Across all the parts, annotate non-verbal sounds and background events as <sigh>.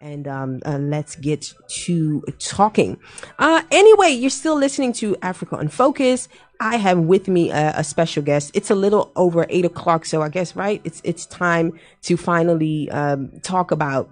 and um, uh, let's get to talking. Uh, anyway, you're still listening to Africa on Focus. I have with me a, a, special guest. It's a little over eight o'clock, so I guess right. It's it's time to finally um, talk about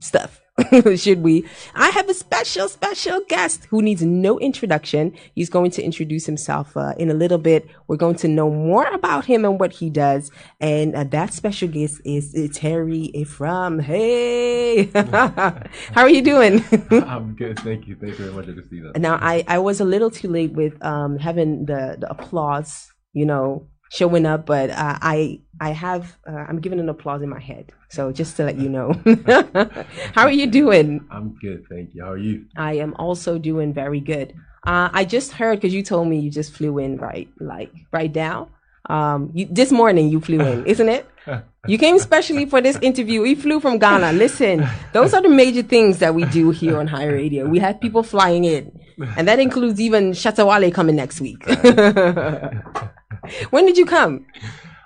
stuff. <laughs> should we? I have a special, special guest who needs no introduction. He's going to introduce himself uh, in a little bit. We're going to know more about him and what he does. And uh, that special guest is uh, Terry Afram. Hey, <laughs> how are you doing? <laughs> I'm good, thank you. Thank you very much, Agustina. Now, I, I was a little too late with um, having the, the applause, you know, showing up, but uh, I I have uh, I'm giving an applause in my head. So just to let you know, <laughs> how are you doing? I'm good, thank you. How are you? I am also doing very good. Uh, I just heard because you told me you just flew in right like right now. Um, you, this morning you flew in, isn't it? <laughs> You came especially for this interview. We flew from Ghana. Listen, those are the major things that we do here on High Radio. We have people flying in, and that includes even Shatta Wale coming next week. <laughs> when did you come?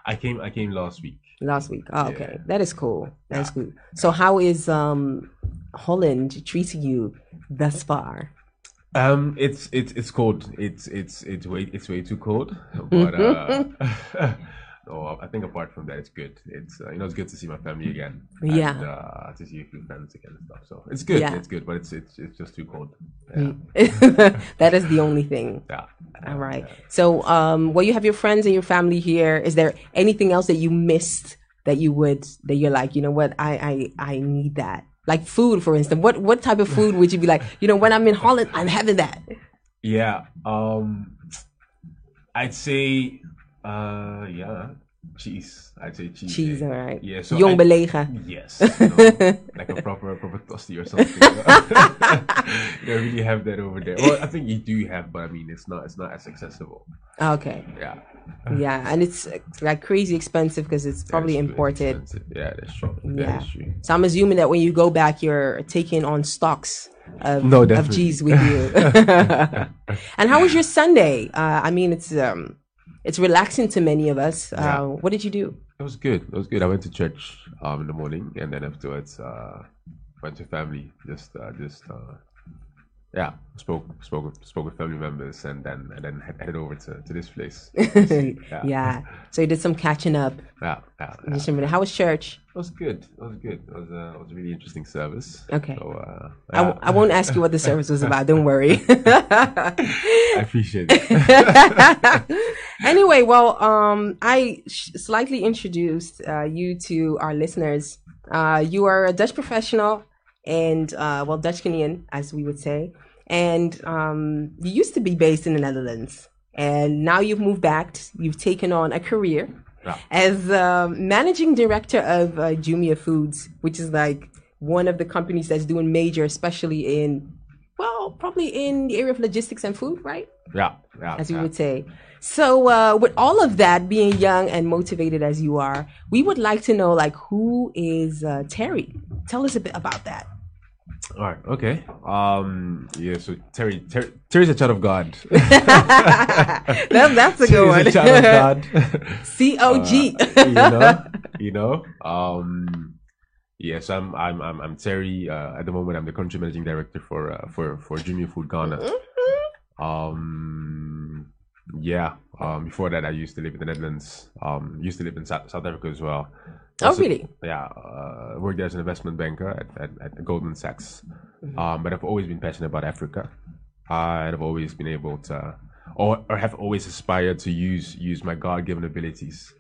I came. I came last week. Last week. Oh, okay, yeah. that is cool. That's yeah. good. So, how is um Holland treating you thus far? Um, it's it's it's cold. It's it's it's way it's way too cold. But uh, <laughs> <laughs> no, I think apart from that, it's good. It's uh, you know it's good to see my family again. And, yeah. Uh, to see a few friends again and stuff. So it's good. Yeah. It's good, but it's it's it's just too cold. Yeah. <laughs> that is the only thing. Yeah. All right. So, um, well, you have your friends and your family here. Is there anything else that you missed that you would that you're like, you know what, I I I need that. Like food, for instance. What what type of food would you be like? You know, when I'm in Holland, I'm having that. Yeah. Um, I'd say uh, yeah, cheese. I'd say cheese. Cheese, all right. Yeah, so Jong belegen. Yes, you know, <laughs> like a proper proper toasty or something. you don't <laughs> really have that over there. Well, I think you do have, but I mean, it's not it's not as accessible. Okay. Yeah. Yeah, and it's like crazy expensive because it's probably imported. Expensive. Yeah, that's true. Yeah. That true. So I'm assuming that when you go back, you're taking on stocks of, no, of cheese with you. <laughs> and how was your Sunday? Uh, I mean, it's um, it's relaxing to many of us. Uh. What did you do? It was good. It was good. I went to church um, in the morning, and then afterwards, uh, went to family. Just, uh, just, uh, yeah, spoke, spoke, with, spoke with family members, and then, and then headed over to, to this place. <laughs> yeah. yeah. So you did some catching up. Yeah. yeah, yeah. How was church? It was good. It was good. It was, uh, it was a really interesting service. Okay. So, uh, yeah. I w- I won't ask you what the service was about. Don't worry. <laughs> I appreciate it. <laughs> anyway, well, um, I sh- slightly introduced uh, you to our listeners. Uh, you are a Dutch professional and, uh, well, Dutch Ghanaian, as we would say. And um, you used to be based in the Netherlands. And now you've moved back. You've taken on a career yeah. as managing director of uh, Jumia Foods, which is like one of the companies that's doing major, especially in, well, probably in the area of logistics and food, right? Yeah, yeah. As we yeah. would say. So, uh, with all of that, being young and motivated as you are, we would like to know, like, who is uh, Terry? Tell us a bit about that. All right. Okay. Um. Yeah. So Terry, Terry, Terry's a child of God. <laughs> <laughs> that, that's a good one. a child of God. <laughs> C O G. Uh, you know. You know. Um. Yes, I'm. I'm. I'm. I'm Terry. Uh, at the moment, I'm the country managing director for uh, for for Jumia Food Ghana. Mm-hmm. Um. Yeah. Um. Before that, I used to live in the Netherlands. Um. Used to live in South, South Africa as well. Also, oh, really? Yeah, uh, worked there as an investment banker at, at, at Goldman Sachs. Mm-hmm. Um, but I've always been passionate about Africa. Uh, and I've always been able to, or, or have always aspired to use use my God given abilities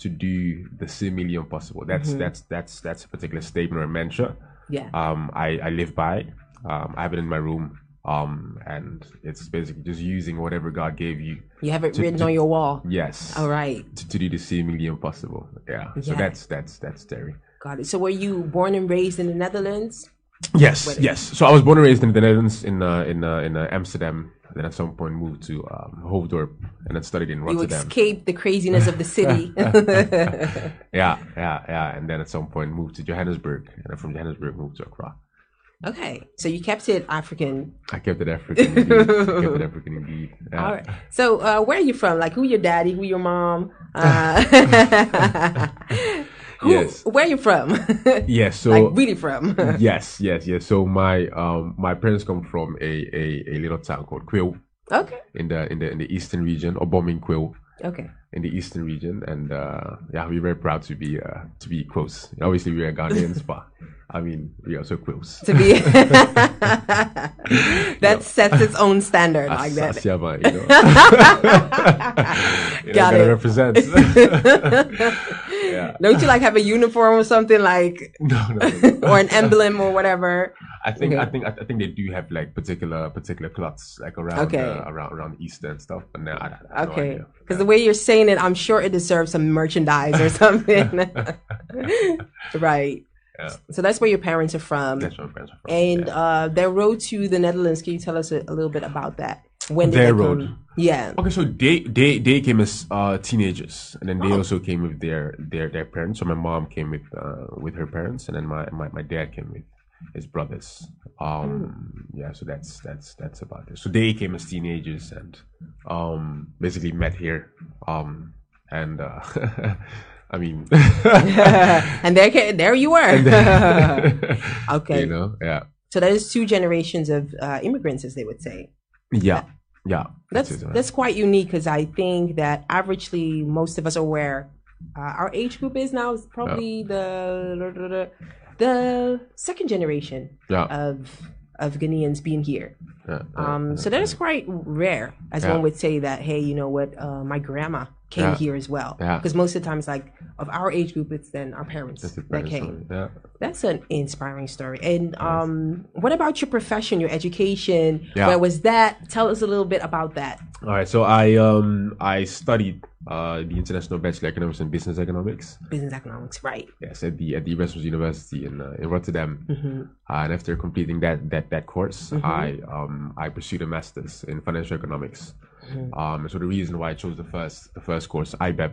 to do the seemingly impossible. That's mm-hmm. that's that's that's a particular statement or mantra. Yeah. Um, I, I live by. Um, I have it in my room. Um, and it's basically just using whatever God gave you. You have it to, written to, on your wall. Yes. All right. To, to do the seemingly impossible. Yeah. yeah. So that's that's that's Terry. Got it. So were you born and raised in the Netherlands? Yes. yes. So I was born and raised in the Netherlands in uh, in uh, in uh, Amsterdam. Then at some point moved to um, Hoofddorp and then studied in Rotterdam. You escaped the craziness of the city. <laughs> <laughs> yeah, yeah, yeah. And then at some point moved to Johannesburg, and then from Johannesburg moved to Accra. Okay, so you kept it African. I kept it African. Kept it African indeed. Yeah. <laughs> All right. So, uh, where are you from? Like, who your daddy? Who your mom? Uh... <laughs> Who, Yes. Where are you from? <laughs> Yes. So like really from? yes, yes, yes. So my um my parents come from a a, a little town called Kwahu okay. in the in the in the eastern region, or Bombing Kwahu Okay. in the eastern region, and uh, yeah, we're very proud to be uh, to be close. Obviously, we are Ghanaians, <laughs> but I mean, we are so close. To be <laughs> that sets its own standard like that. Asiama, you know. <laughs> you know, Got gotta it. represent. yeah. Don't you like have a uniform or something like, No, no, no. or an emblem or whatever? I think Okay. I think I think they do have like particular particular clots like around Okay. uh, around around Easter and stuff. But now I, I no Okay. Because the way you're saying it, I'm sure it deserves some merchandise or something. <laughs> <laughs> right. Yeah. So that's where your parents are from. That's where my friends are from. And yeah. uh, their road to the Netherlands. Can you tell us a, a little bit about that? When Their they road? Yeah. Okay, so they they they came as uh, teenagers, and then they Oh. also came with their their their parents. So my mom came with uh, with her parents, and then my, my, my dad came with his brothers. Um, yeah, so that's that's that's about it. So they came as teenagers and um, basically met here. Um, and uh, <laughs> I mean, <laughs> <laughs> and there, there you were. okay. you know, yeah, So that is two generations of uh, immigrants, as they would say. yeah, yeah. That's that's quite unique because I think that averagely most of us are where uh, our age group is now is probably the the second generation yeah, of of Ghanaians being here. yeah. Um, so that is quite rare, as one would say that. Hey, you know what? Uh, my grandma came Yeah. here as well. Yeah. Because most of the times, like of our age group, it's then our parents that came. Yeah. That's an inspiring story. And um, what about your profession, your education? Yeah. Where was that? Tell us a little bit about that. All right, so I um I studied uh the International Bachelor Economics and Business Economics. Business economics, right? Yes, at the at the Erasmus University in uh, in Rotterdam. Mm-hmm. Uh, and after completing that that that course, I um I pursued a master's in financial economics. Mm-hmm. Um, so the reason why I chose the first the first course, IBEB,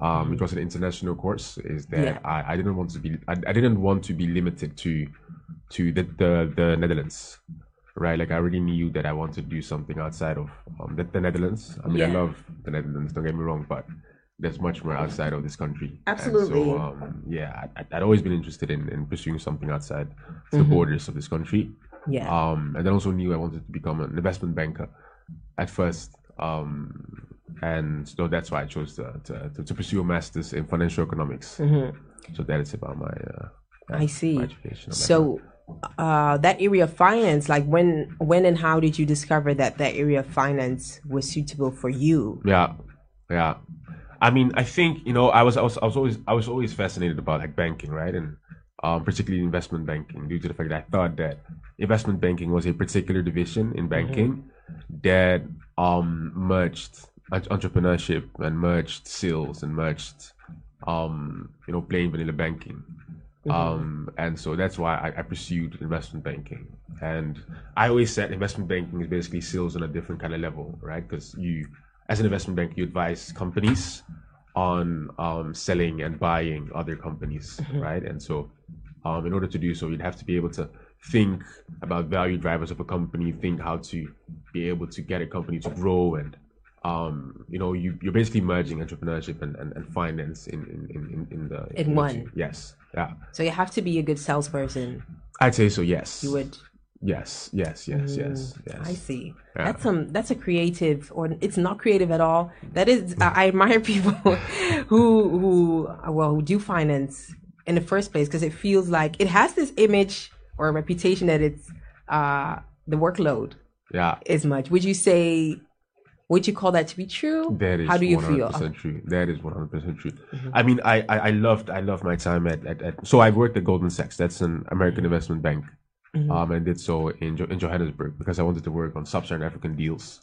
um, which was an international course, is that Mm-hmm. Yeah. I, I didn't want to be I, I didn't want to be limited to to the the, the Netherlands. Right, like I already knew that I wanted to do something outside of um, the, the Netherlands. I mean, I love the Netherlands. Don't get me wrong, but there's much more outside of this country. And Absolutely. so, um, yeah, I, I'd always been interested in, in pursuing something outside the Mm-hmm. borders of this country. Yeah. Um, and then also knew I wanted to become an investment banker at first. Um, and so that's why I chose to, to, to, pursue a master's in financial economics. So that is about my, uh, Mm-hmm. I see. my education. So uh, that area of finance, like when when and how did you discover that that area of finance was suitable for you? Yeah, yeah. I mean, I think you know, I was, I was, I was always, I was always fascinated about like banking, right, and um, particularly investment banking, due to the fact that I thought that investment banking was a particular division in banking that um merged entrepreneurship and merged sales and merged um you know plain vanilla banking. Um, and so that's why I, I pursued investment banking. And I always said investment banking is basically sales on a different kind of level, right? Because you, as an investment bank, you advise companies on um, selling and buying other companies, right? And so, um, in order to do so, you'd have to be able to think about value drivers of a company, think how to be able to get a company to grow and um, you know, you, you're basically merging entrepreneurship and, and, and finance in, in, in, in- in the In the one. Yes. Yeah. So you have to be a good salesperson. I'd say so. Yes. You would. Yes. Yes. Yes. Yes. Mm, I see. Yeah. That's some. That's a creative, or it's not creative at all. That is. I I admire <laughs> people <laughs> who who well who do finance in the first place because it feels like it has this image or a reputation that it's uh the workload Yeah. is much. Would you say? Would you call that to be true? That is How do you 100% feel? Mm-hmm. true. That is 100% true. I mean, I, I, I loved I loved my time at, at, at so I worked at Goldman Sachs. That's an American Mm-hmm. investment bank. Um, and did so in jo- in Johannesburg because I wanted to work on sub-Saharan African deals,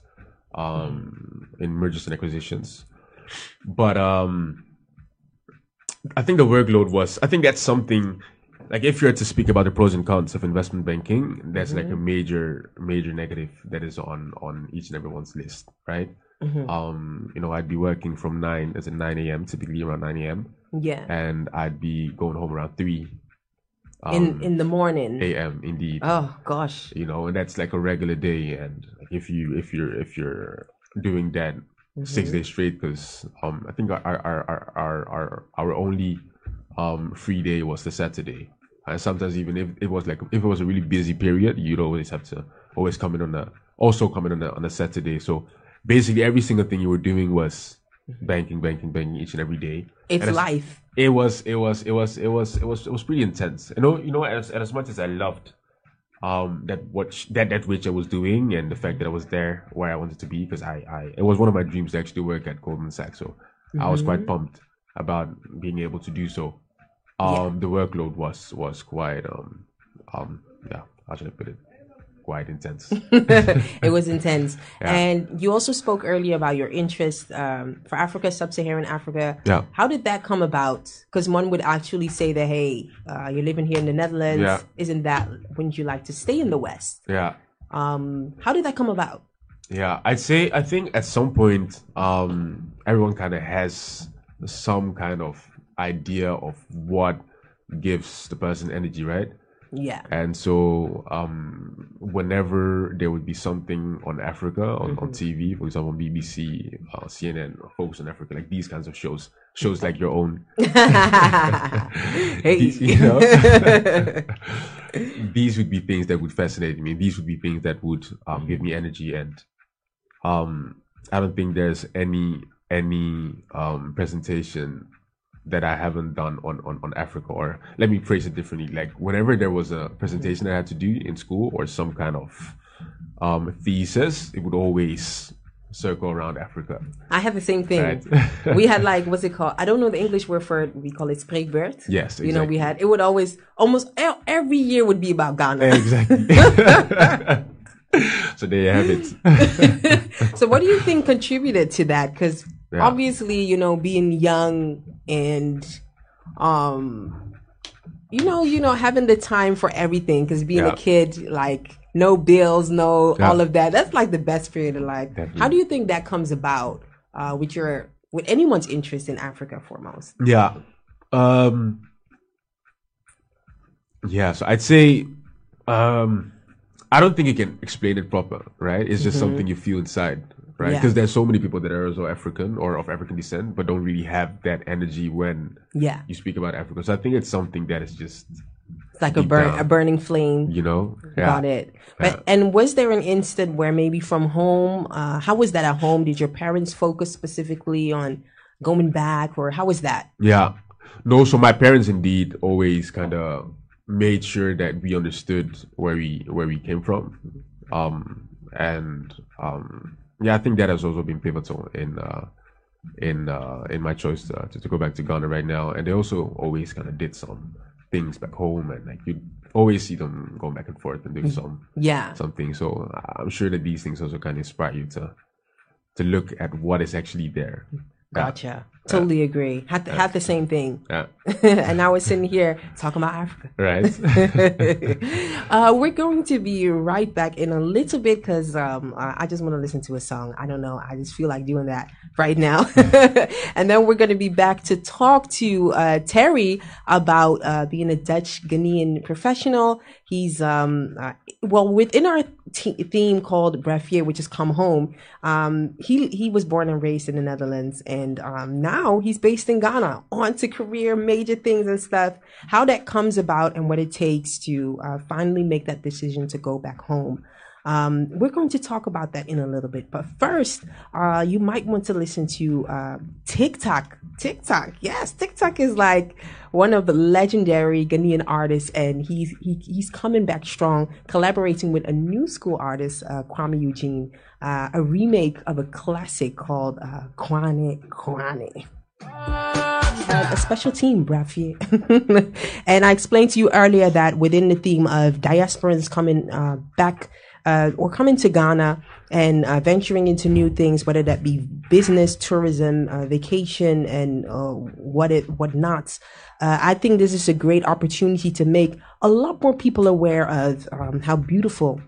um, in mergers and acquisitions. But um, I think the workload was. I think that's something. Like if you're to speak about the pros and cons of investment banking, that's like a major major negative that is on on each and everyone's list, right? Um, you know, I'd be working from nine as in nine a.m. typically around nine a.m. Yeah. and I'd be going home around three in in the morning. a.m. Indeed, Oh gosh. you know, and that's like a regular day. And if you if you're if you're doing that six days straight, because um, I think our our our our our, our only um, free day was the Saturday. And sometimes even if it was like if it was a really busy period, you'd always have to always come in on a also come in on a on a Saturday. So basically every single thing you were doing was mm-hmm. banking, banking, banking each and every day. It's And life. It was it was it was it was it was it was pretty intense. You know, you know, as and as much as I loved um that what sh- that that which I was doing and the fact that I was there where I wanted to be because I I it was one of my dreams to actually work at Goldman Sachs. So I was quite mm-hmm. pumped about being able to do so. Um the workload was was quite um um yeah, how should I put it? Quite intense. <laughs> <laughs> it was intense. And you also spoke earlier about your interest um, for Africa, sub-Saharan Africa. Yeah. How did that come about? Because one would actually say that, hey, uh, you're living here in the Netherlands. Yeah. Isn't that wouldn't you like to stay in the West? yeah. Um, how did that come about? Yeah, I'd say I think at some point um everyone kind of has some kind of idea of what gives the person energy, right? Yeah. And so um whenever there would be something on Africa on, on TV, for example BBC, uh, CNN, or Focus on Africa, like these kinds of shows, shows like your own, <laughs> <laughs> hey. these, you know, <laughs> these would be things that would fascinate me. These would be things that would um, give me energy, and um, I don't think there's any any um, presentation that I haven't done on, on on Africa. Or let me phrase it differently: like whenever there was a presentation I had to do in school or some kind of um, thesis, it would always circle around Africa. I have the same thing. Right. we had <laughs> like what's it called? I don't know the English word for it. We call it spreekbeurt. Yes, You know, we had it would always almost every year would be about Ghana. Exactly. <laughs> <laughs> <laughs> so there you have it. <laughs> So what do you think contributed to that? Because Yeah. obviously, you know, being young and um you know, you know, having the time for everything because being a kid, like no bills, no Yeah. all of that. That's like the best period of life. Definitely. How do you think that comes about uh with your with anyone's interest in Africa foremost? Yeah. Um Yeah, so I'd say um I don't think you can explain it proper, right? It's just something you feel inside, right? Yeah. Because there's so many people that are also African or of African descent but don't really have that energy when Yeah. you speak about Africa. So I think it's something that is just It's like a burn down. a burning flame. you know, Got it. But and was there an instant where maybe from home, uh, how was that at home? Did your parents focus specifically on going back, or how was that? Yeah. No, so my parents indeed always kind of made sure that we understood where we where we came from. Um and um yeah, I think that has also been pivotal in uh in uh in my choice to, to, to go back to Ghana right now. And they also always kind of did some things back home and like you always see them going back and forth and doing some Yeah, something. So I'm sure that these things also kind of inspire you to to look at what is actually there. Gotcha. Totally agree. Had the, had the same thing. Yeah. <laughs> and now we're sitting here talking about Africa. Right. <laughs> uh, we're going to be right back in a little bit because um, I I just want to listen to a song. I don't know. I just feel like doing that right now. <laughs> and then we're going to be back to talk to uh, Terry about uh, being a Dutch Ghanaian professional. He's, um, uh, well, within our t- theme called Brefier, which is Come Home, um, he, he was born and raised in the Netherlands. And um, now he's based in Ghana, on to career, major things and stuff. How that comes about and what it takes to uh, finally make that decision to go back home. Um, we're going to talk about that in a little bit, but first, uh, you might want to listen to uh, Tic Tac. TikTok, yes, Tic Tac is like one of the legendary Ghanaian artists, and he's he, he's coming back strong, collaborating with a new school artist, uh, Kwame Eugene, uh, a remake of a classic called uh, Kwani Kwani had a special team, Brafier. <laughs> and I explained to you earlier that within the theme of diasporans coming uh, back uh, or coming to Ghana and uh, venturing into new things, whether that be business, tourism, uh, vacation, and uh, what it what not. Uh, I think this is a great opportunity to make a lot more people aware of um, how beautiful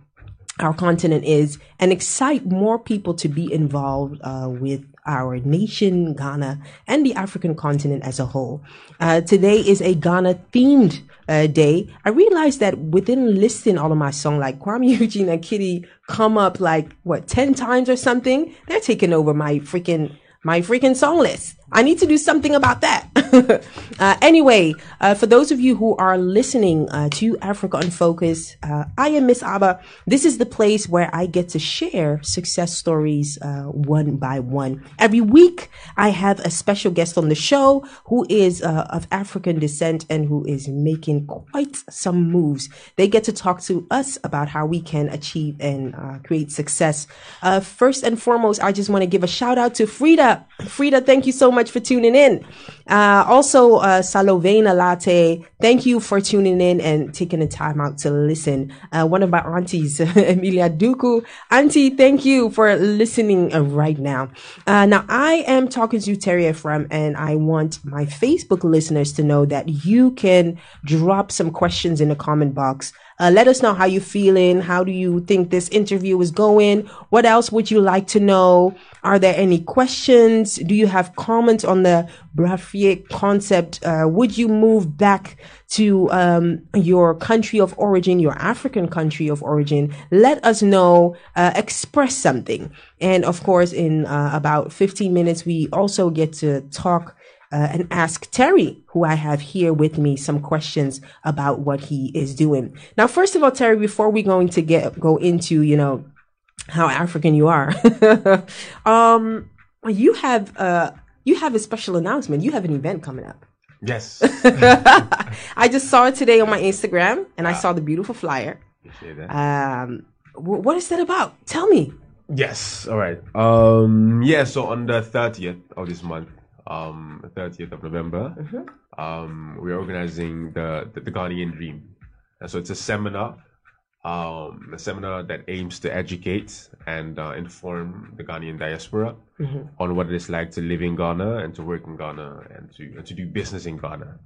our continent is and excite more people to be involved uh, with our nation, Ghana, and the African continent as a whole. Uh, today is a Ghana themed uh, day. I realized that within listing all of my songs, like Kwame <laughs> Eugene and KiDi come up like, what, 10 times or something? They're taking over my freaking my freaking song list. I need to do something about that. <laughs> uh, anyway, uh, for those of you who are listening uh, to Africa on Focus, uh, I am Miss Abba. This is the place where I get to share success stories uh, one by one. Every week, I have a special guest on the show who is uh, of African descent and who is making quite some moves. They get to talk to us about how we can achieve and create success. first and foremost, I just want to give a shout out to Frida. Frida, thank you so much for tuning in. Uh, also, uh, Salovena Latte, thank you for tuning in and taking the time out to listen. Uh, one of my aunties, <laughs> Emilia Duku. Auntie, thank you for listening uh, right now. Uh, now, I am talking to Terry Afram and I want my Facebook listeners to know that you can drop some questions in the comment box. Uh, let us know how you're feeling. How do you think this interview is going? What else would you like to know? Are there any questions? Do you have comments on the Brafier concept? Uh, would you move back to um, your country of origin, your African country of origin? Let us know. Uh, express something. And of course, in uh, about 15 minutes, we also get to talk uh, and ask Terry, who I have here with me, some questions about what he is doing. Now, first of all, Terry, before we going to get go into you know how African you are, <laughs> um, you have uh, you have a special announcement. You have an event coming up. Yes. <laughs> I just saw it today on my Instagram, and I saw the beautiful flyer. Um, what is that about? Tell me. Yes. All right. Um, yeah. So on the thirtieth of this month, um, 30th of November, mm-hmm. um, we're organizing the, the, the Ghanaian Dream. And so it's a seminar, um, a seminar that aims to educate and uh, inform the Ghanaian diaspora mm-hmm. on what it is like to live in Ghana and to work in Ghana and to and to do business in Ghana.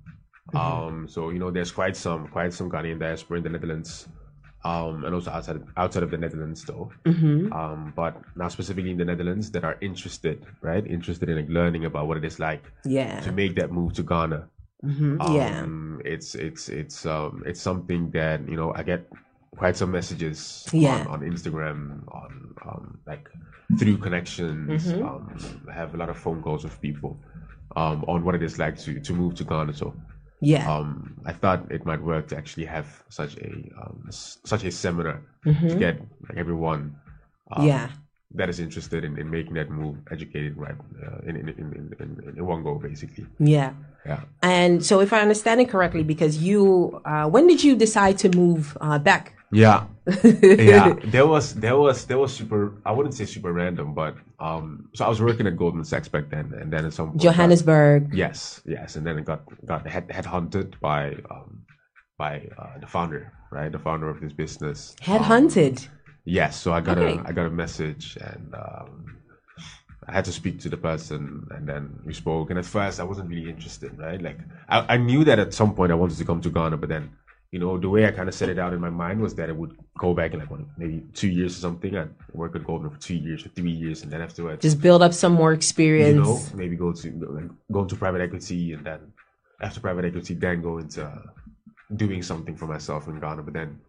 Mm-hmm. Um, so you know, there's quite some quite some Ghanaian diaspora in the Netherlands um, and also outside of, outside of the Netherlands though. Mm-hmm. Um, but now specifically in the Netherlands that are interested, right? Interested in like, learning about what it is like yeah. to make that move to Ghana. Mm-hmm. Um, yeah, it's it's it's um it's something that you know I get quite some messages yeah. on, on Instagram on um like through connections. Mm-hmm. Um, I have a lot of phone calls with people um on what it is like to to move to Ghana. So yeah. Um, I thought it might work to actually have such a um, such a seminar mm-hmm. to get like everyone. Um, yeah. That is interested in, in making that move, educated right uh, in, in, in, in, in one go, basically. Yeah. Yeah. And so, if I understand it correctly, because you, uh, when did you decide to move uh, back yeah, yeah. <laughs> There was there was there was super. I wouldn't say super random, but um. So I was working at Goldman Sachs back then, and then at some point Johannesburg. Got, yes, yes, and then it got got head headhunted by um by uh, the founder, right? The founder of this business. Headhunted. Um, yes. So I got okay. a I got a message and. um I had to speak to the person and then we spoke. And at first I wasn't really interested, right? Like I, I knew that at some point I wanted to come to Ghana, but then you know, the way I kind of set it out in my mind was that it would go back in like what, maybe two years or something. I'd work at Goldman for two years or three years, and then afterwards, just build up some more experience. You know, maybe go to go into private equity, and then after private equity, then go into uh, doing something for myself in Ghana. But then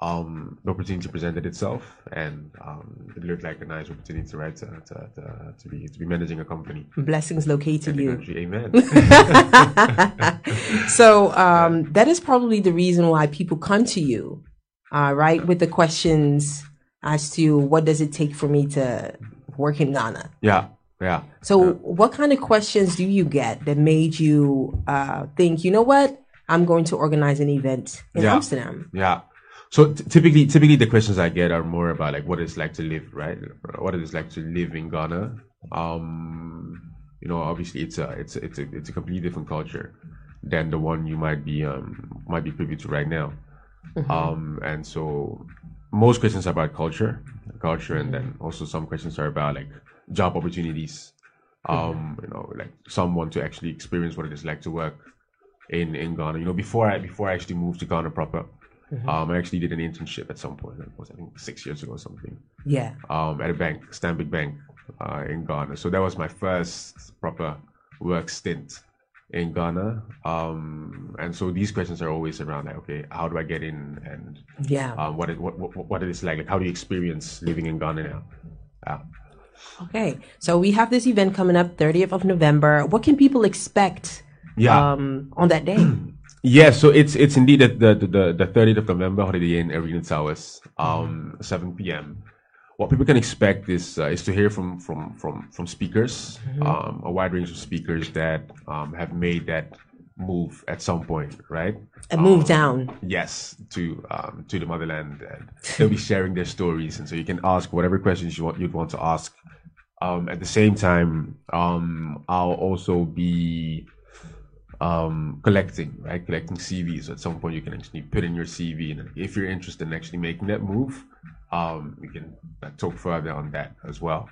um, the opportunity presented itself, and um, it looked like a nice opportunity, right, to, to, to, to, be to be managing a company. Blessings located you. Country. Amen. <laughs> so um, that is probably the reason why people come to you, uh, right, with the questions as to what does it take for me to work in Ghana. Yeah. Yeah. So, yeah. what kind of questions do you get that made you uh, think, you know what, I'm going to organize an event in yeah. Amsterdam? Yeah. So t- typically, typically the questions I get are more about like what it's like to live, right? What it is like to live in Ghana. Um, you know, obviously it's a it's a, it's a it's a completely different culture than the one you might be um might be privy to right now. Mm-hmm. Um, and so most questions are about culture, culture, and then also some questions are about like job opportunities. Um, mm-hmm. you know, like some want to actually experience what it is like to work in in Ghana. You know, before I before I actually moved to Ghana proper, Mm-hmm. Um, I actually did an internship at some point. It was I think six years ago or something. Yeah. Um, at a bank, Stanbic Bank, uh, in Ghana. So that was my first proper work stint in Ghana. Um, and so these questions are always around like, okay, how do I get in, and yeah, um, what it what, what what it is like, like how do you experience living in Ghana now? Yeah. Okay, so we have this event coming up, 30th of November. What can people expect Yeah. um, on that day? <clears throat> Yeah, so it's it's indeed the the the, the 30th of November, Holiday Inn Arena Towers, um, 7 p.m. What people can expect is uh, is to hear from from from from speakers, um, a wide range of speakers that um, have made that move at some point, right? A move down. Yes, to um, to the motherland, and they'll be sharing their stories, and so you can ask whatever questions you want you'd want to ask. Um, at the same time, um, I'll also be um, collecting, right? Collecting CVs. So at some point, you can actually put in your CV, and if you're interested in actually making that move, um, we can talk further on that as well.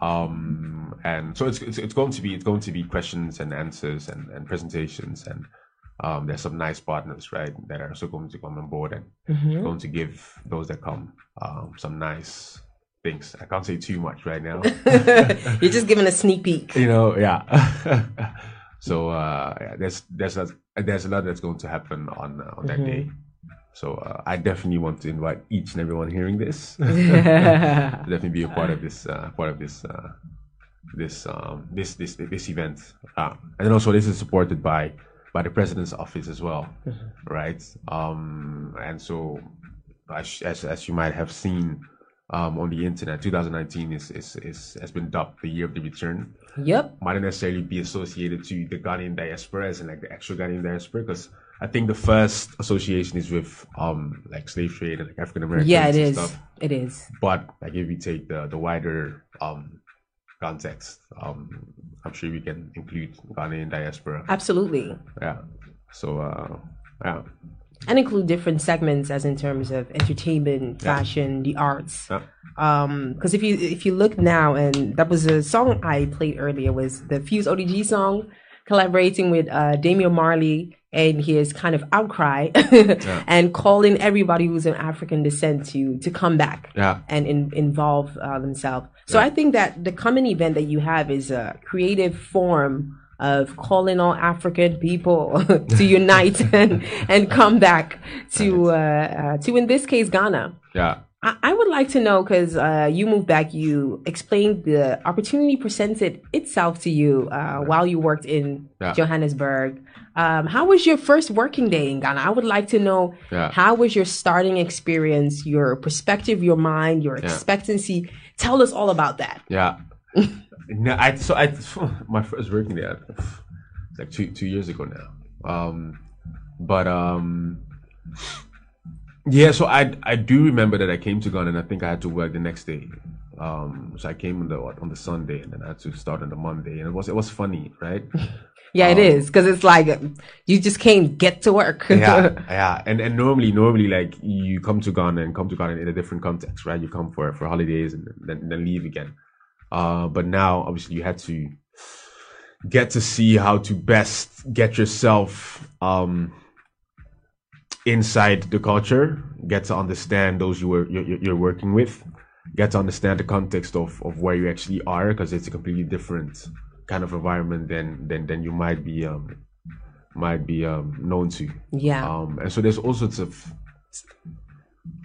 Um, and so it's, it's it's going to be it's going to be questions and answers and, and presentations and um, there's some nice partners right that are also going to come on board and going to give those that come um, some nice things. I can't say too much right now. <laughs> You're just giving a sneak peek. you know, yeah. <laughs> so uh, yeah, there's there's a, there's a lot that's going to happen on uh, on that day. So uh, I definitely want to invite each and everyone hearing this to <laughs> <laughs> definitely be a part of this uh, part of this uh, this um, this this this event. Uh, and also this is supported by by the president's office as well, right? Um, and so as, as as you might have seen um, on the internet, 2019 is, is is has been dubbed the year of the return Yep. might not necessarily be associated to the Ghanaian diaspora as in like the actual Ghanaian diaspora because I think the first association is with um like slave trade and like African Americans Yeah, it and is. stuff. It is. But like if we take the the wider um context, um I'm sure we can include Ghanaian diaspora. Absolutely. Yeah. So uh yeah. And include different segments as in terms of entertainment, Yeah. fashion, the arts. Yeah. Um, because if you if you look now, and that was a song I played earlier was the Fuse ODG song, collaborating with uh, Damian Marley and his kind of outcry, <laughs> and calling everybody who's of African descent to to come back Yeah. and in, involve uh, themselves. So I think that the coming event that you have is a creative form of calling all African people <laughs> to unite <laughs> and and come back to uh, uh, to in this case Ghana. Yeah. I, I would like to know because uh, you moved back, you explained the opportunity presented itself to you uh, while you worked in Yeah. Johannesburg. Um, how was your first working day in Ghana? I would like to know Yeah. how was your starting experience, your perspective, your mind, your expectancy. Tell us all about that. Yeah. <laughs> no, I so I <laughs> my first working there it's like two two years ago now. Um, but um, yeah. So I I do remember that I came to Ghana and I think I had to work the next day. Um, so I came on the on the Sunday and then I had to start on the Monday and it was it was funny, right? <laughs> Yeah, Um, it is because it's like you just can't get to work. yeah, yeah. <laughs> And and normally, normally, like you come to Ghana and come to Ghana in a different context, right? You come for for holidays and then then leave again. Uh, but now, obviously, you had to get to see how to best get yourself um inside the culture, get to understand those you were you're, you're working with, get to understand the context of of where you actually are, because it's a completely different kind of environment than than than you might be um might be um known to. yeah. Um, and so there's all sorts of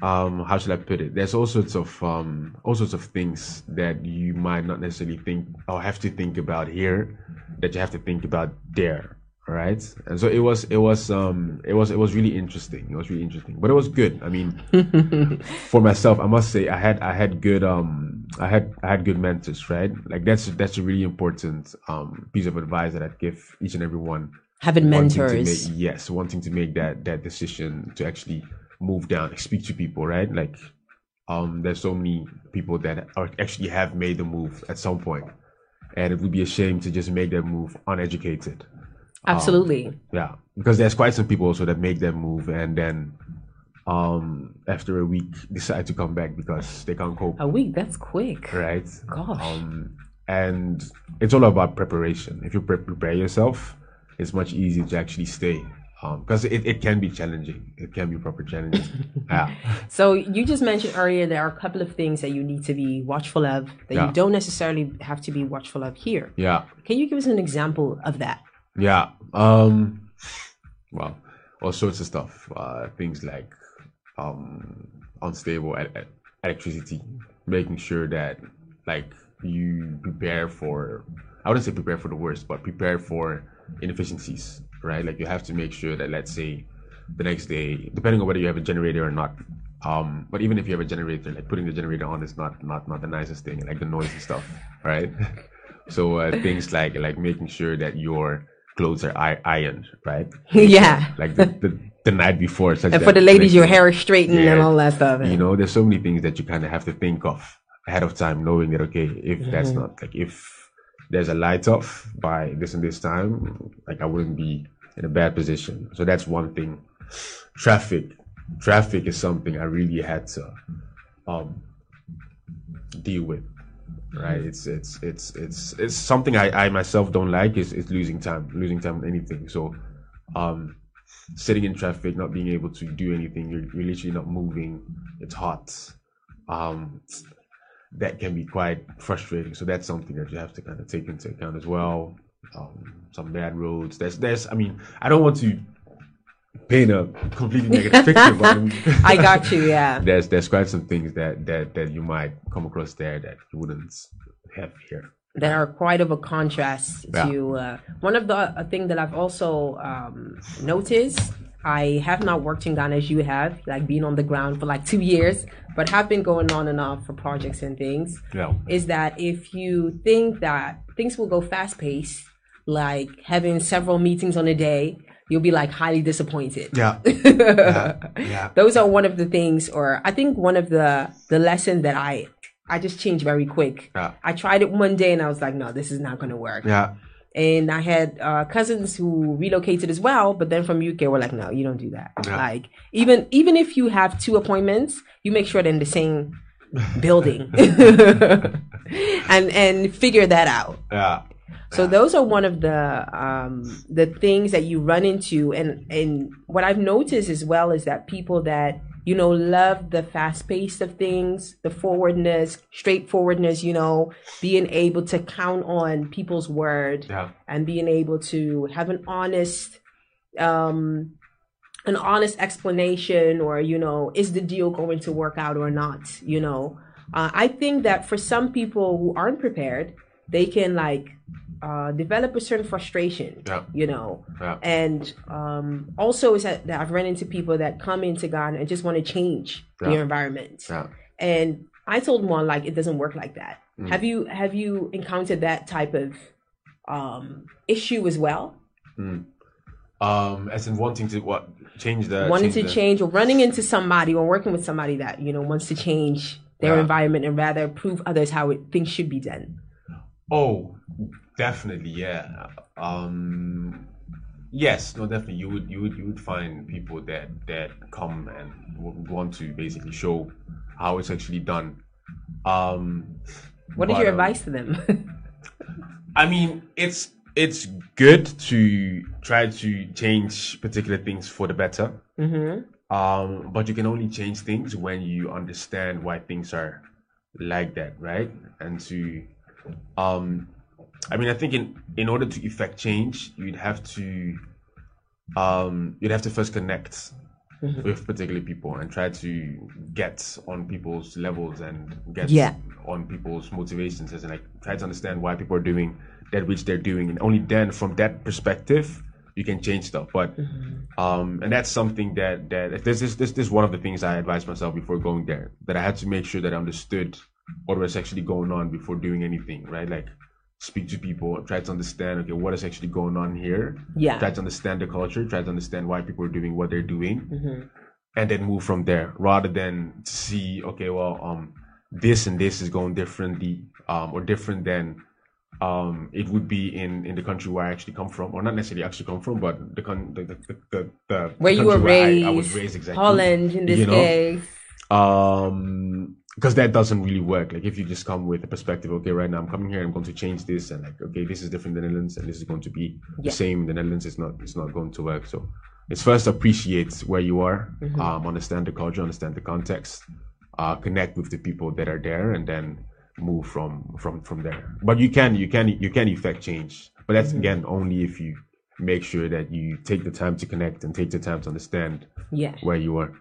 um how should I put it? There's all sorts of um all sorts of things that you might not necessarily think or have to think about here that you have to think about there. Right. And so it was it was um it was it was really interesting. It was really interesting. But it was good. I mean <laughs> for myself, I must say I had I had good um I had I had good mentors, right? Like that's that's a really important um piece of advice that I'd give each and every one Having mentors. make- yes, wanting to make that that decision to actually move down, speak to people, right? Like, um, there's so many people that are actually have made the move at some point, and it would be a shame to just make that move uneducated. Absolutely. Yeah, because there's quite some people also that make that move and then, um, after a week decide to come back because they can't cope, A week, that's quick. right? Gosh. Um, and it's all about preparation. If you pre- prepare yourself, it's much easier to actually stay. Because it, it can be challenging. It can be proper challenging. <laughs> yeah. So you just mentioned earlier there are a couple of things that you need to be watchful of that Yeah. you don't necessarily have to be watchful of here. Yeah. Can you give us an example of that? Yeah. Um, well, all sorts of stuff. Uh, things like um, unstable electricity, making sure that like you prepare for I wouldn't say prepare for the worst, but prepare for inefficiencies, right? Like you have to make sure that let's say the next day, depending on whether you have a generator or not. Um, but even if you have a generator, like putting the generator on is not not not the nicest thing, like the noise and stuff, right? <laughs> so uh, things like like making sure that your clothes are ironed, right? <laughs> yeah. Like the, the, the night before. And for the ladies, your hair is straightened yeah, and all that stuff. You know, there's so many things that you kind of have to think of ahead of time, knowing that okay, if mm-hmm. that's not like if there's a light off by this and this time, like I wouldn't be in a bad position. So that's one thing. Traffic. Traffic is something i really had to um deal with right? It's it's it's it's it's something i i myself don't like is is losing time losing time on anything. So um sitting in traffic not being able to do anything you're, you're literally not moving. It's hot. Um that can be quite frustrating so that's something that you have to kind of take into account as well um, some bad roads there's there's i mean i don't want to paint a completely negative <laughs> picture, but I got you. Yeah, <laughs> there's there's quite some things that that that you might come across there that you wouldn't have here. That are quite of a contrast yeah. to uh, one of the a thing that I've also um, noticed. I have not worked in Ghana as you have, like being on the ground for like two years, but have been going on and off for projects and things. Yeah. Is that if you think that things will go fast paced, like having several meetings on a day, you'll be like highly disappointed. Yeah. <laughs> yeah. yeah. Those are one of the things, or I think one of the the lesson that I I just changed very quick. Yeah. I tried it one day and I was like, no, this is not going to work. Yeah. And I had uh, cousins who relocated as well, but then from UK were like, no, you don't do that. Yeah. Like even even if you have two appointments, you make sure they're in the same <laughs> building <laughs> and and figure that out. Yeah. So those are one of the um, the things that you run into, and and what I've noticed as well is that people that you know love the fast pace of things, the forwardness, straightforwardness. You know, being able to count on people's word yeah. and being able to have an honest. Um, an honest explanation or you know is the deal going to work out or not you know uh, i think that for some people who aren't prepared they can like uh, develop a certain frustration, yeah. you know. Yeah. And um, also is that, that, I've run into people that come into Ghana and just want to change yeah. their environment. And I told one like it doesn't work like that. Mm. Have you have you encountered that type of um, issue as well? Mm. Um, as in wanting to what change the wanting change to the... change or running into somebody or working with somebody that you know wants to change their environment and rather prove others how it, things should be done. Oh, definitely, yeah. Um, yes, no, definitely. You would, you would, you would find people that that come and want to basically show how it's actually done. Um, what is your um, advice to them? <laughs> I mean, it's it's good to try to change particular things for the better. Mm-hmm. Um, but you can only change things when you understand why things are like that, right? And to um, I mean, I think in in order to effect change, you'd have to um, you'd have to first connect mm-hmm. with particular people and try to get on people's levels and get yeah. on people's motivations and like try to understand why people are doing that which they're doing, and only then from that perspective you can change stuff. But mm-hmm. um, and that's something that that this is this this is one of the things I advised myself before going there that I had to make sure that I understood what was actually going on before doing anything, right? Like speak to people, try to understand, okay, what is actually going on here. Yeah. Try to understand the culture, try to understand why people are doing what they're doing, mm-hmm. and then move from there, rather than to see, okay, well, um, this and this is going differently, um, or different than um, it would be in, in the country where I actually come from, or not necessarily actually come from, but the con- the, the, the, the where you were raised, I, I, was raised exactly Holland in this you know? case. Um, because that doesn't really work. Like if you just come with a perspective, okay, right now I'm coming here, I'm going to change this, and like, okay, this is different than the Netherlands, and this is going to be yeah. the same. The Netherlands is not, it's not going to work. So it's first appreciate where you are, mm-hmm. um, understand the culture, understand the context, uh, connect with the people that are there, and then move from from from there. But you can, you can, you can effect change. But that's mm-hmm. again only if you make sure that you take the time to connect and take the time to understand yeah. where you are.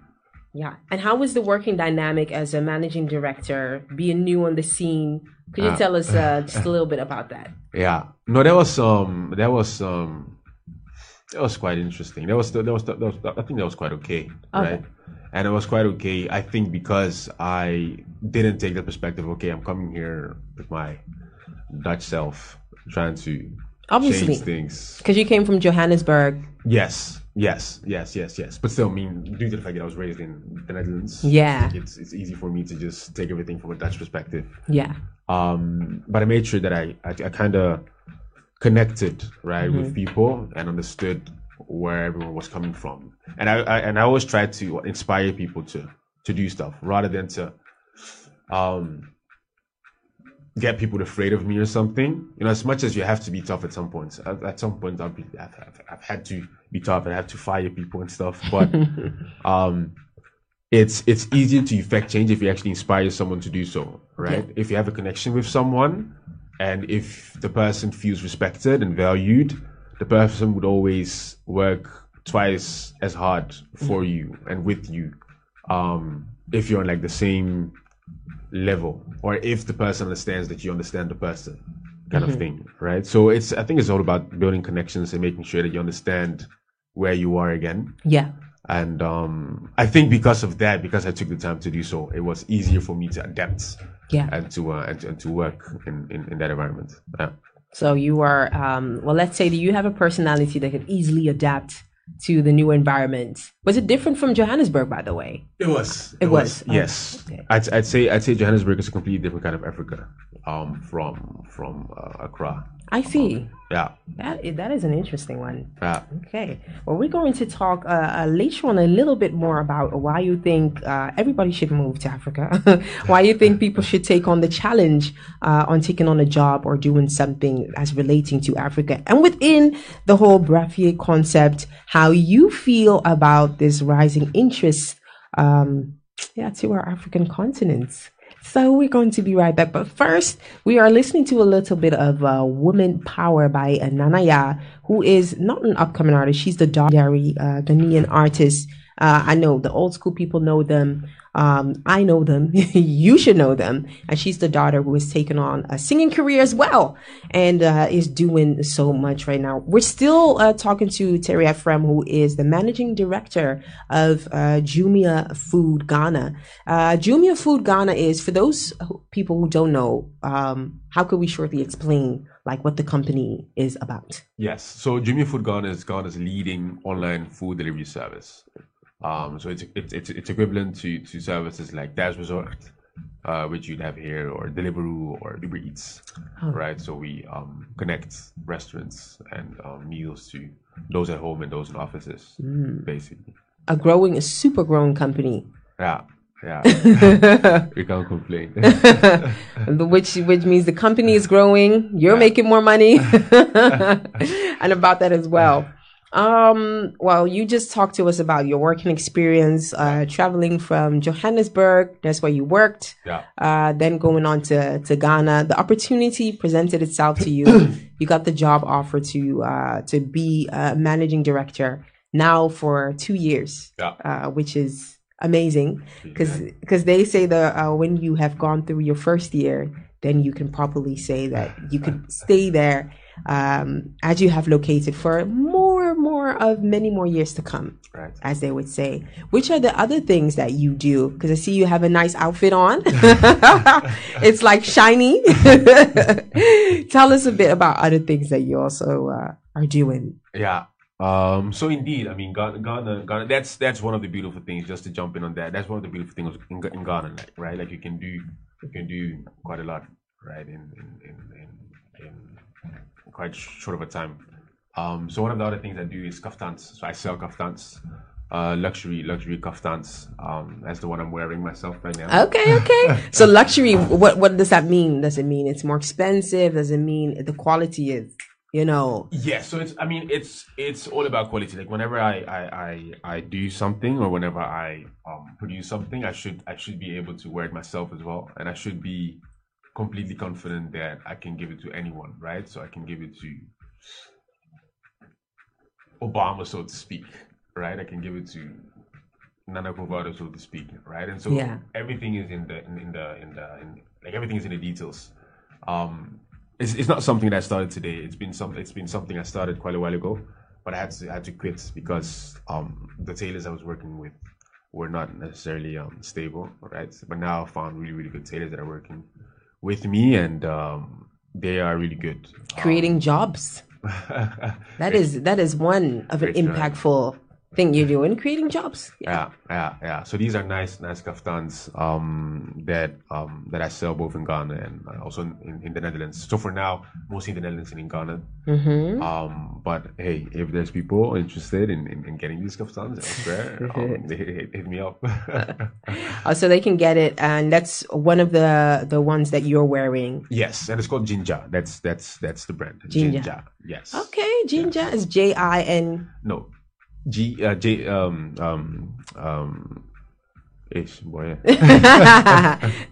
Yeah. And how was the working dynamic as a managing director, being new on the scene? Could you Uh, tell us uh, just a little bit about that? <laughs> Yeah. No, that was um that was um that was quite interesting. That was that was that was I think that was quite okay, Okay. right? And it was quite okay. I think because I didn't take the perspective. Okay, I'm coming here with my Dutch self, trying to Obviously. change things. Because you came from Johannesburg. Yes, yes, yes, yes, yes. But still, I mean, due to the fact that I was raised in the Netherlands, Yeah. it's it's easy for me to just take everything from a Dutch perspective. Yeah. Um, but I made sure that I I, I kind of connected right with people and understood where everyone was coming from, and I, I and I always try to inspire people to to do stuff rather than to um get people afraid of me or something. You know, as much as you have to be tough at some points, at, at some point I've, I've, I've, I've had to be tough and I have to fire people and stuff. But <laughs> um, it's it's easier to effect change if you actually inspire someone to do so, right? If you have a connection with someone, and if the person feels respected and valued, the person would always work twice as hard for you and with you. Um, if you're on like the same level or if the person understands that you understand the person kind of thing right? So it's i think it's all about building connections and making sure that you understand where you are again. Yeah. and um i think because of that because i took the time to do so it was easier for me to adapt Yeah. and to uh, and, to- and to work in, in in that environment. Yeah. So you are, um, well, let's say that you have a personality that can easily adapt to the new environment. Was it different from Johannesburg, by the way? It was. It was. Oh, yes. okay. I'd, I'd say I'd say Johannesburg is a completely different kind of Africa, um, from from uh, Accra. I see. Yeah. That is, that is an interesting one. Yeah. Okay. Well, we're going to talk uh, uh, later on a little bit more about why you think uh, everybody should move to Africa, <laughs> why you think people should take on the challenge uh, on taking on a job or doing something as relating to Africa. And within the whole Brafier concept, how you feel about this rising interest um, yeah, to our African continents. So we're going to be right back. But first, we are listening to a little bit of uh, Woman Power by uh, Nanaya, who is not an upcoming artist. She's the daughter, uh, Ghanaian artist. Uh, I know the old school people know them. Um, I know them. <laughs> you should know them. And she's the daughter who has taken on a singing career as well and uh, is doing so much right now. We're still uh, talking to Terry Afram, who is the managing director of uh, Jumia Food Ghana. Uh, Jumia Food Ghana is, for those people who don't know, um, how could we shortly explain like what the company is about? Yes. So Jumia Food Ghana is Ghana's leading online food delivery service. Um, so it's it's it's, it's equivalent to to services like Thuisbezorgd, uh, which you'd have here, or Deliveroo, or Uber Eats, right? So we um, connect restaurants and um, meals to those at home and those in offices, basically. A growing, a super growing company, Yeah, yeah. <laughs> <laughs> we can't complain. <laughs> which which means the company is growing. You're making more money, and about that as well. Um, well, you just talked to us about your working experience, uh, traveling from Johannesburg. That's where you worked. yeah. uh, then going on to, to Ghana, the opportunity presented itself to you. <clears throat> you got the job offer to uh, to be a managing director now for two years, Yeah. uh, which is amazing because because they say that uh, when you have gone through your first year, then you can properly say that you could stay there um, as you have located for more, more of many more years to come Right. as they would say. Which are the other things that you do? Because I see you have a nice outfit on. <laughs> it's like shiny. <laughs> Tell us a bit about other things that you also uh, are doing. Yeah. Um, so indeed, I mean, Ghana, Ghana, Ghana, that's that's one of the beautiful things. Just to jump in on that, that's one of the beautiful things in, in Ghana, right? Like you can do, you can do quite a lot, right? In, in, in quite short of a time. Um, so one of the other things I do is kaftans. So I sell kaftans, uh, luxury luxury kaftans. Um, that's the one I'm wearing myself right now. Okay, okay. <laughs> So luxury, what what does that mean? Does it mean it's more expensive? Does it mean the quality is, you know? Yeah, so it's I mean it's it's all about quality. Like whenever I I, I, I do something or whenever I um, produce something, I should I should be able to wear it myself as well, and I should be completely confident that I can give it to anyone, right? So I can give it to Obama, so to speak, right? I can give it to Nana Bovado, so to speak, right? And so Yeah. everything is in the in, in the in the in, like everything is in the details. Um, it's, it's not something that I started today. It's been some it's been something I started quite a while ago, but I had to I had to quit because um the tailors I was working with were not necessarily um stable, right? But now I found really really good tailors that are working with me, and um they are really good. Creating jobs. <laughs> That is that is one of an impactful thing you're doing. Creating jobs. Yeah. Yeah, yeah, yeah. So these are nice, nice kaftans um, that um, that I sell both in Ghana and uh, also in, in the Netherlands. So for now, mostly in the Netherlands and in Ghana. Mm-hmm. Um, but hey, if there's people interested in, in, in getting these kaftans elsewhere, <laughs> um, they hit, hit me up. Uh, <laughs> so they can get it, and that's one of the the ones that you're wearing. yes, and it's called Ginga. That's that's that's the brand. Ginga. Yes. Okay, Ginger is J I N. No. G uh, J um um um. Ish, boy. <laughs> <laughs>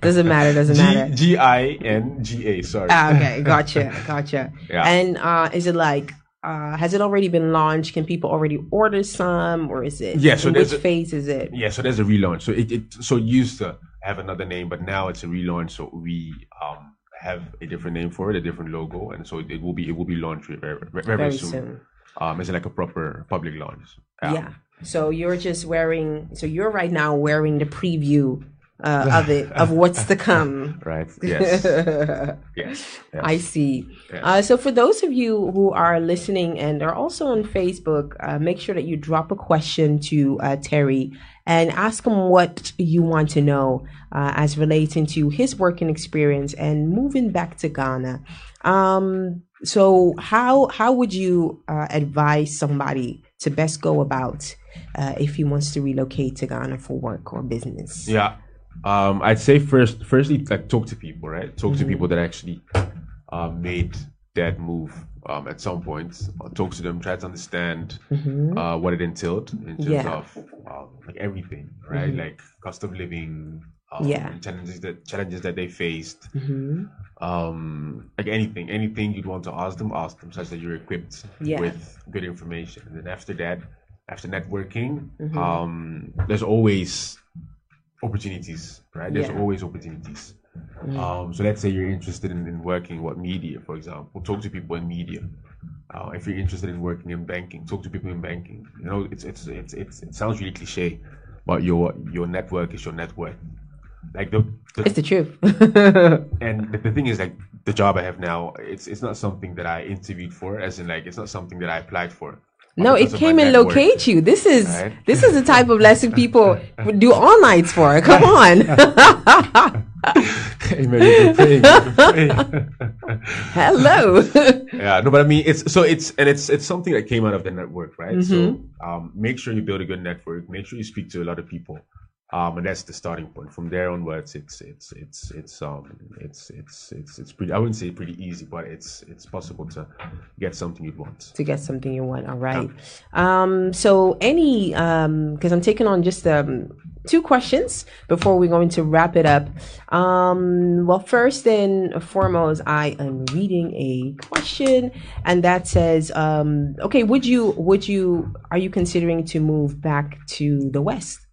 doesn't matter. Doesn't matter. G G I N G A. Sorry. Ah, okay, gotcha, gotcha. <laughs> Yeah. And uh, is it like? Uh, has it already been launched? Can people already order some, or is it? Yeah, so which a- phase is it? Yeah, so there's a relaunch. So it, it so it used to have another name, but now it's a relaunch. So we um have a different name for it, a different logo, and so it will be it will be launched very very, very, very Very soon. soon. Um, it's like a proper public launch. Yeah. So you're just wearing. So you're right now wearing the preview uh, of it of what's to come. <laughs> Right. Yes. yes. <laughs> yes. I see. Yes. Uh, so for those of you who are listening and are also on Facebook, uh, make sure that you drop a question to uh, Terry and ask him what you want to know uh, as relating to his working experience and moving back to Ghana. Um, so how how would you uh, advise somebody to best go about uh, if he wants to relocate to Ghana for work or business? Yeah. Um, I'd say first, firstly, like talk to people, right? Talk Mm-hmm. to people that actually uh, made that move um, at some point. Uh, talk to them, try to understand uh, what it entailed in terms Mm-hmm. Yeah. Mm-hmm. of um, like everything, right? Like cost of living, um, Yeah. challenges that challenges that they faced, hmm um, like anything, anything you'd want to ask them, ask them, such that you're equipped Yeah. with good information. And then after that, after networking, Mm-hmm. um, there's always opportunities, right? There's Yeah. Always opportunities. Um, so let's say you're interested in, in working what media, for example, talk to people in media. Uh, if you're interested in working in banking, talk to people in banking. You know, it's it's it's, it's it sounds really cliche, but your your network is your network. Like the, the It's the truth. <laughs> and the, the thing is like the job I have now, it's it's not something that I interviewed for, as in like it's not something that I applied for. No, it Because of my came and network. locate you. This is Right. this is the type of lesson people <laughs> do all nights for. Come on. <laughs> Amen. You've been praying, you've been praying. <laughs> Hello. yeah, no, but I mean, it's so it's and it's it's something that came out of the network, right? So Mm-hmm. um, make sure you build a good network. Make sure you speak to a lot of people, um, and that's the starting point. From there onwards, it's it's it's it's um it's it's it's it's pretty. I wouldn't say pretty easy, but it's it's possible to get something you'd want. to get something you want. All right. Um, so any um because I'm taking on just um two questions before we're going to wrap it up. Um well first and foremost, I am reading a question and that says, um, okay, would you would you are you considering to move back to the West?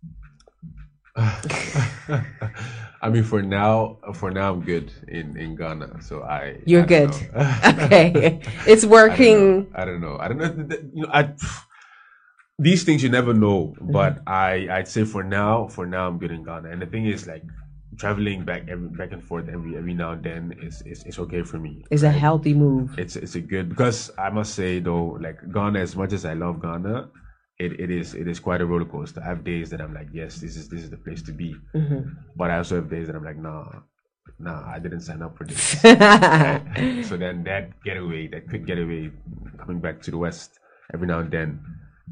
I mean, for now, for now, I'm good in in Ghana. So I You're I good. <laughs> Okay. it's <laughs> I don't working. know. I don't know. I don't know. You know, I, these things you never know. Mm-hmm. But I, I'd say for now, for now, I'm good in Ghana. And the thing is, like, traveling back every back and forth every every now and then is is, is okay for me. It's a healthy move. It's it's a good because I must say though, like Ghana, as much as I love Ghana, it, it is it is quite a roller coaster. I have days that I'm like, yes, this is this is the place to be. But I also have days that I'm like, nah, nah, I didn't sign up for this. <laughs> so then that getaway, that quick getaway, coming back to the west every now and then,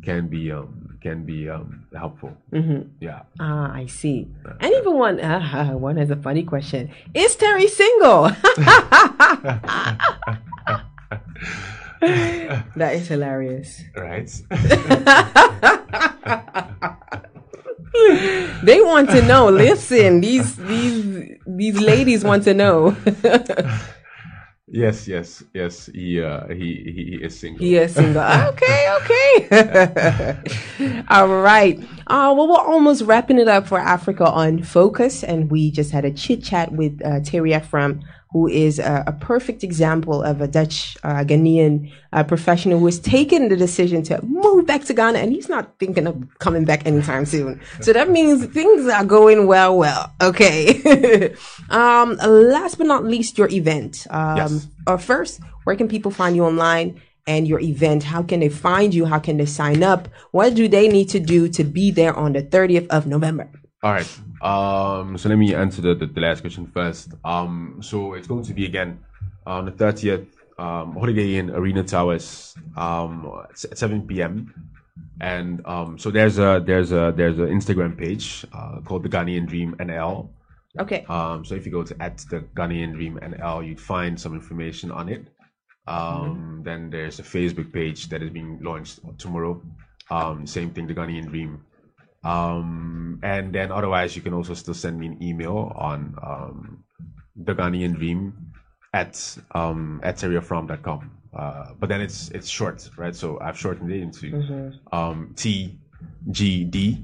can be um can be um helpful. Mm-hmm. Yeah. Ah, I see. And even one, uh, <laughs> one has a funny question. Is Terry single? <laughs> <laughs> that is hilarious. Right. <laughs> They want to know. Listen, these these these ladies want to know. <laughs> Yes, yes, yes. He uh, he, he is single. He is single. okay, okay. All right. Uh, well, we're almost wrapping it up for Africa on Focus, and we just had a chit chat with uh, Terry Afram, who is a, a perfect example of a Dutch uh, Ghanaian uh, professional who has taken the decision to move back to Ghana, and he's not thinking of coming back anytime soon. So that means things are going well, well. Okay. <laughs> um, last but not least, your event. Um, Yes. uh, first, where can people find you online? And your event, how can they find you? How can they sign up? What do they need to do to be there on the 30th of November? All right. Um, so let me answer the, the, the last question first. Um, so it's going to be again on the 30th, um, Holiday Inn Arena Towers, um, at 7 p.m. And um, so there's a there's a there's an Instagram page uh, called the Ghanaian Dream NL. Okay. Um, so if you go to at the Ghanaian Dream NL, you'd find some information on it. Um, Then there's a Facebook page that is being launched tomorrow. Um, same thing, the Ghanaian Dream. Um, and then otherwise, you can also still send me an email on um, the Ghanaian Dream at um, at terryafram.com. Uh, but then it's it's short, right? So I've shortened it into um, TGD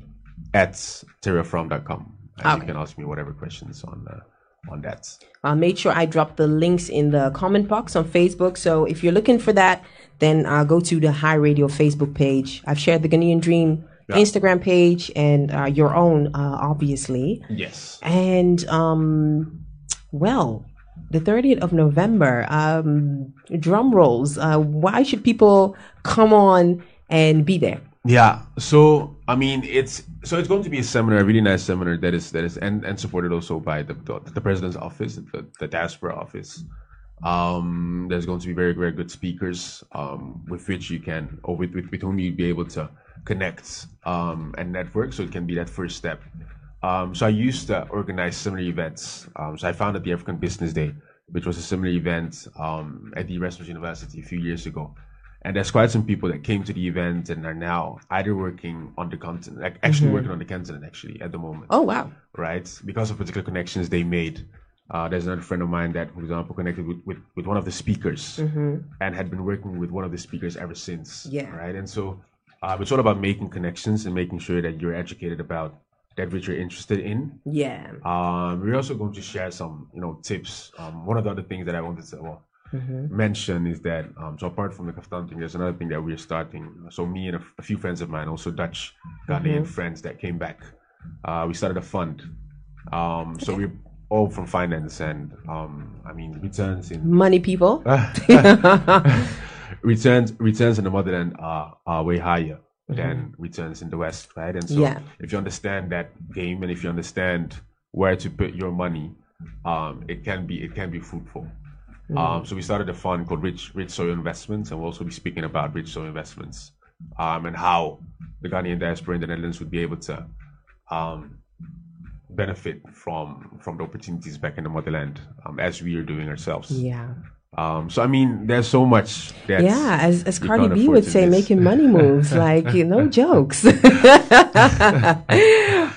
at terryafram.com. And Okay. you can ask me whatever questions on uh, on that. I'll make sure I drop the links in the comment box on Facebook. So if you're looking for that, then uh, go to the High Radio Facebook page. I've shared the Ghanaian Dream Yeah. Instagram page and uh, your own, uh, obviously. Yes. And um, well, the 30th of November, um, drum rolls. Uh, why should people come on and be there? Yeah. So I mean, it's so it's going to be a seminar, a really nice seminar that is that is and and supported also by the the, the president's office, the, the diaspora office. Um, there's going to be very very good speakers, um, with which you can or with with, with whom you'll be able to connect um, and network. So it can be that first step. Um, so I used to organize similar events. Um, so I founded the African Business Day, which was a similar event um, at the Erasmus University a few years ago. And there's quite some people that came to the event and are now either working on the continent, like actually working on the continent actually at the moment, Oh, wow. right? Because of particular connections they made. Uh, there's another friend of mine that, for example, connected with, with, with one of the speakers and had been working with one of the speakers ever since. Yeah. Right. And so uh, it's all about making connections and making sure that you're educated about that which you're interested in. Yeah. Um, we're also going to share some, you know, tips. Um, one of the other things that I wanted to well, mention is that, um, so apart from the kaftan thing, there's another thing that we're starting. So me and a, a few friends of mine, also Dutch Ghanaian friends that came back, uh, we started a fund. Um, so we're all from finance and, um, I mean, returns in Money people. <laughs> <laughs> returns returns in the motherland are, are way higher than returns in the west right and so Mm-hmm. Yeah. if you understand that game and if you understand where to put your money um it can be it can be fruitful Mm. um so we started a fund called rich rich soil investments and we'll also be speaking about rich soil investments um and how the ghanaian diaspora in the netherlands would be able to um benefit from from the opportunities back in the motherland um, as we are doing ourselves Yeah. Um, so I mean, there's so much Yeah, as as Cardi B would say, miss. making money <laughs> moves, like you know, jokes. <laughs>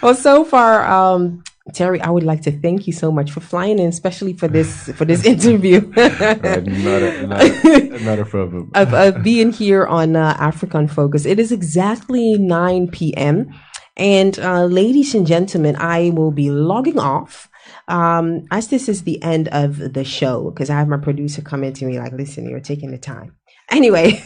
well, so far, um, Terry, I would like to thank you so much for flying in, especially for this for this <laughs> interview. Uh, not, a, not, a, not a problem. of, of being here on uh, African Focus. It is exactly 9 p.m. And uh, ladies and gentlemen, I will be logging off. Um, as this is the end of the show, because I have my producer coming to me like, listen, you're taking the time. Anyway,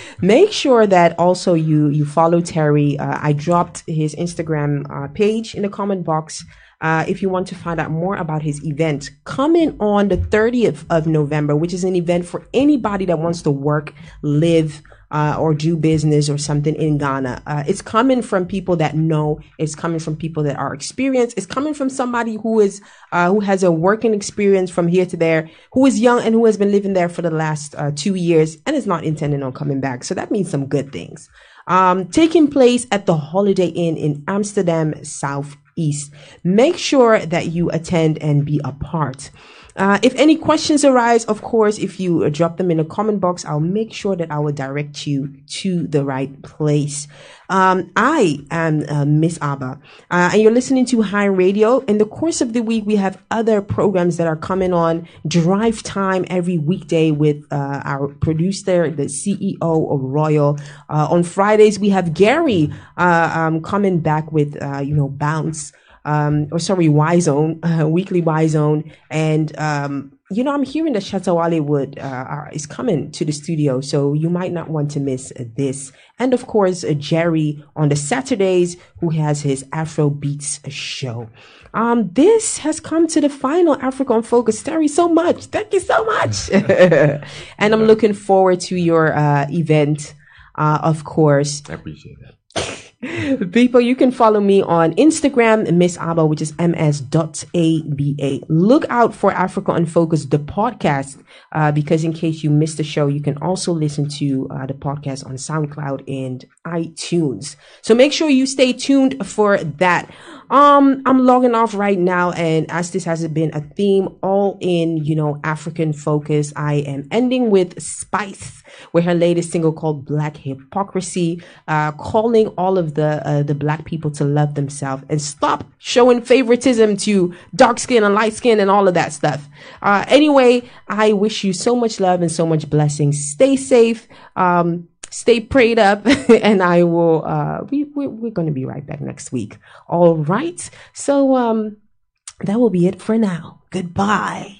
<laughs> make sure that also you you follow Terry. Uh, I dropped his Instagram uh, page in the comment box. Uh, if you want to find out more about his event, coming on the 30th of November, which is an event for anybody that wants to work, live, uh, or do business or something in Ghana. Uh, it's coming from people that know. It's coming from people that are experienced. It's coming from somebody who is uh, who has a working experience from here to there, who is young and who has been living there for the last uh, two years and is not intending on coming back. So that means some good things. Um, taking place at the Holiday Inn in Amsterdam Southeast. Make sure that you attend and be a part. Uh, if any questions arise, of course, if you uh, drop them in a comment box, I'll make sure that I will direct you to the right place. Um, I am uh, Miss Aba, uh, and you're listening to High Radio. In the course of the week, we have other programs that are coming on. Drive Time every weekday with uh, our producer, the CEO of Royal. Uh, on Fridays, we have Gary uh, um, coming back with uh, you know Bounce. Um, or sorry, Y Zone, uh, <laughs> weekly Y Zone, and um, you know, I'm hearing that Shatta Hollywood uh, is coming to the studio, so you might not want to miss this. And of course, uh, Jerry on the Saturdays, who has his Afro Beats show. Um, this has come to the final Africa on Focus. Terry, so much. Thank you so much. <laughs> <laughs> and I'm looking forward to your uh, event, uh, of course. I appreciate that. <laughs> People, you can follow me on Instagram, Miss Aba, which is ms.aba. Look out for Africa Unfocused, the podcast, uh, because in case you missed the show, you can also listen to uh, the podcast on SoundCloud and iTunes. So make sure you stay tuned for that. Um, I'm logging off right now, and as this has been a theme all in, you know, African focus, I am ending with Spice with her latest single called Black Hypocrisy, uh, calling all of the uh, the black people to love themselves and stop showing favoritism to dark skin and light skin and all of that stuff. Uh, anyway, I wish you so much love and so much blessings. Stay safe. Um, stay prayed up <laughs> and I will, uh, we, we, we're going to be right back next week. All right. So, um, that will be it for now. Goodbye.